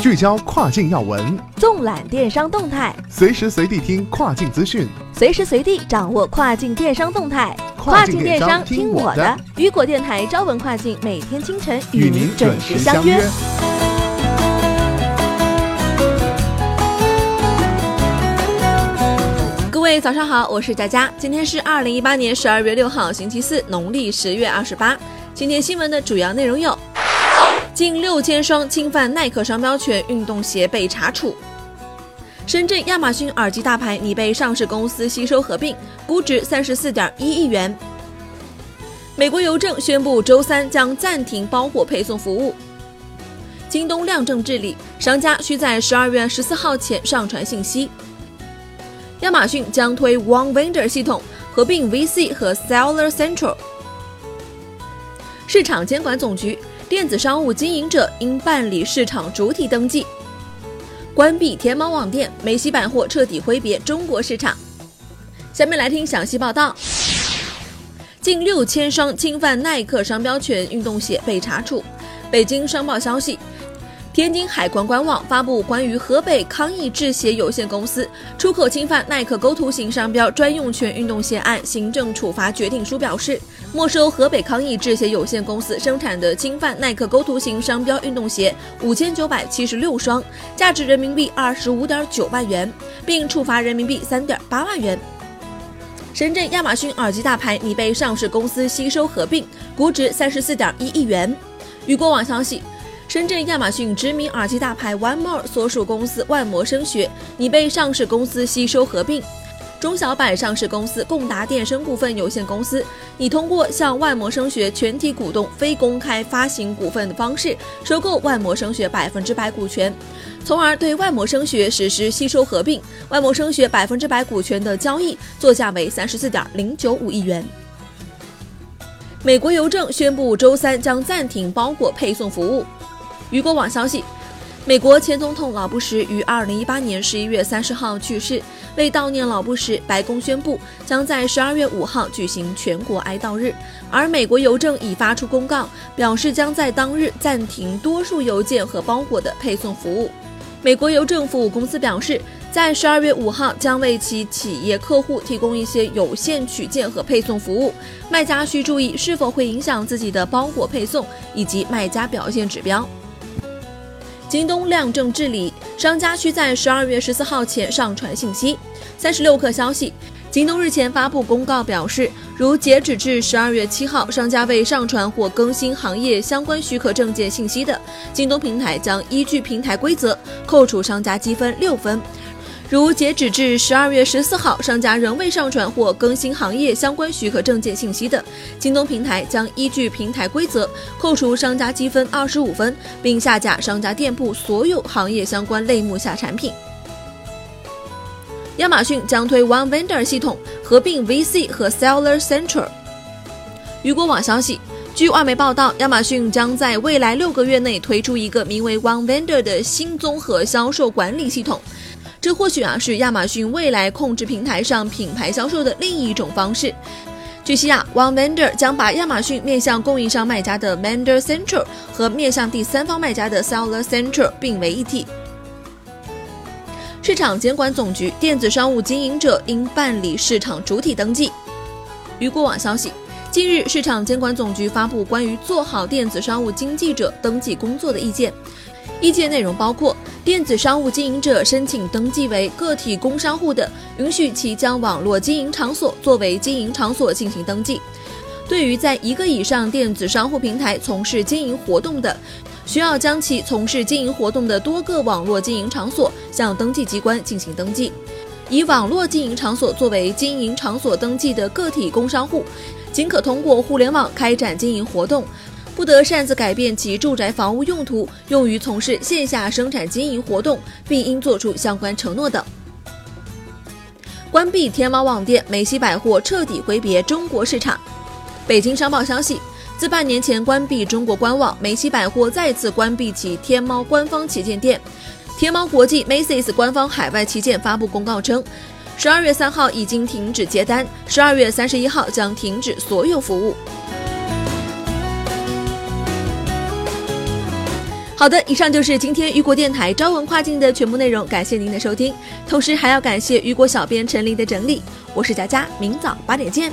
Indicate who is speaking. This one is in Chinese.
Speaker 1: 聚焦跨境要闻，
Speaker 2: 纵览电商动态，
Speaker 1: 随时随地听跨境资讯，
Speaker 2: 随时随地掌握跨境电商动态。
Speaker 1: 跨境电商听我的，
Speaker 2: 雨果电台朝闻跨境，每天清晨
Speaker 1: 与您准时相约。
Speaker 2: 各位早上好，我是佳佳，今天是二零一八年十二月六号，星期四，农历十月二十八。今天新闻的主要内容有。近六千双侵犯耐克商标权运动鞋被查处。深圳亚马逊耳机大牌拟被上市公司吸收合并，估值三十四点一亿元。美国邮政宣布周三将暂停包裹配送服务。京东亮证治理，商家需在十二月十四号前上传信息。亚马逊将推 One Vendor 系统，合并 VC 和 Seller Central。市场监管总局。电子商务经营者应办理市场主体登记。关闭天猫网店，梅西百货彻底挥别中国市场。下面来听详细报道。近六千双侵犯耐克商标权运动鞋被查处。北京商报消息。天津海关官网发布关于河北康益制鞋有限公司出口侵犯耐克勾图形商标专用权运动鞋案行政处罚决定书，表示没收河北康益制鞋有限公司生产的侵犯耐克勾图形商标运动鞋五千九百七十六双，价值人民币二十五点九万元，并处罚人民币三点八万元。深圳亚马逊耳机大牌拟被上市公司吸收合并，估值三十四点一亿元。与过往消息。深圳亚马逊知名耳机大牌 One More 所属公司万魔声学拟被上市公司吸收合并，中小板上市公司共达电声股份有限公司拟通过向万魔声学全体股东非公开发行股份的方式收购万魔声学百分之百股权，从而对万魔声学实施吸收合并。万魔声学百分之百股权的交易作价为三十四点零九五亿元。美国邮政宣布周三将暂停包裹配送服务。雨果网消息，美国前总统老布什于二零一八年十一月三十号去世。为悼念老布什，白宫宣布将在十二月五号举行全国哀悼日。而美国邮政已发出公告，表示将在当日暂停多数邮件和包裹的配送服务。美国邮政服务公司表示，在十二月五号将为其企业客户提供一些有限取件和配送服务。卖家需注意是否会影响自己的包裹配送以及卖家表现指标。京东亮证治理，商家需在十二月十四号前上传信息。三十六氪消息，京东日前发布公告表示，如截止至十二月七号，商家未上传或更新行业相关许可证件信息的，京东平台将依据平台规则扣除商家积分六分。如截止至十二月十四号，商家仍未上传或更新行业相关许可证件信息的，京东平台将依据平台规则扣除商家积分二十五分，并下架商家店铺所有行业相关类目下产品。亚马逊将推 One Vendor 系统，合并 VC 和 Seller Central。雨果网消息，据外媒报道，亚马逊将在未来六个月内推出一个名为 One Vendor 的新综合销售管理系统。这或许啊是亚马逊未来控制平台上品牌销售的另一种方式。据悉啊，One Vendor 将把亚马逊面向供应商卖家的 Vendor Central 和面向第三方卖家的 Seller Central 并为一体。市场监管总局电子商务经营者应办理市场主体登记。于过往消息，近日市场监管总局发布关于做好电子商务经纪者登记工作的意见。意见内容包括：电子商务经营者申请登记为个体工商户的，允许其将网络经营场所作为经营场所进行登记；对于在一个以上电子商户平台从事经营活动的，需要将其从事经营活动的多个网络经营场所向登记机关进行登记；以网络经营场所作为经营场所登记的个体工商户，仅可通过互联网开展经营活动。不得擅自改变其住宅房屋用途，用于从事线下生产经营活动，并应作出相关承诺等。关闭天猫网店，梅西百货彻底挥别中国市场。北京商报消息，自半年前关闭中国官网，梅西百货再次关闭其天猫官方旗舰店。天猫国际 Macy's 官方海外旗舰发布公告称，十二月三号已经停止接单，十二月三十一号将停止所有服务。好的，以上就是今天雨果电台朝文跨境的全部内容，感谢您的收听，同时还要感谢雨果小编陈琳的整理。我是佳佳，明早八点见。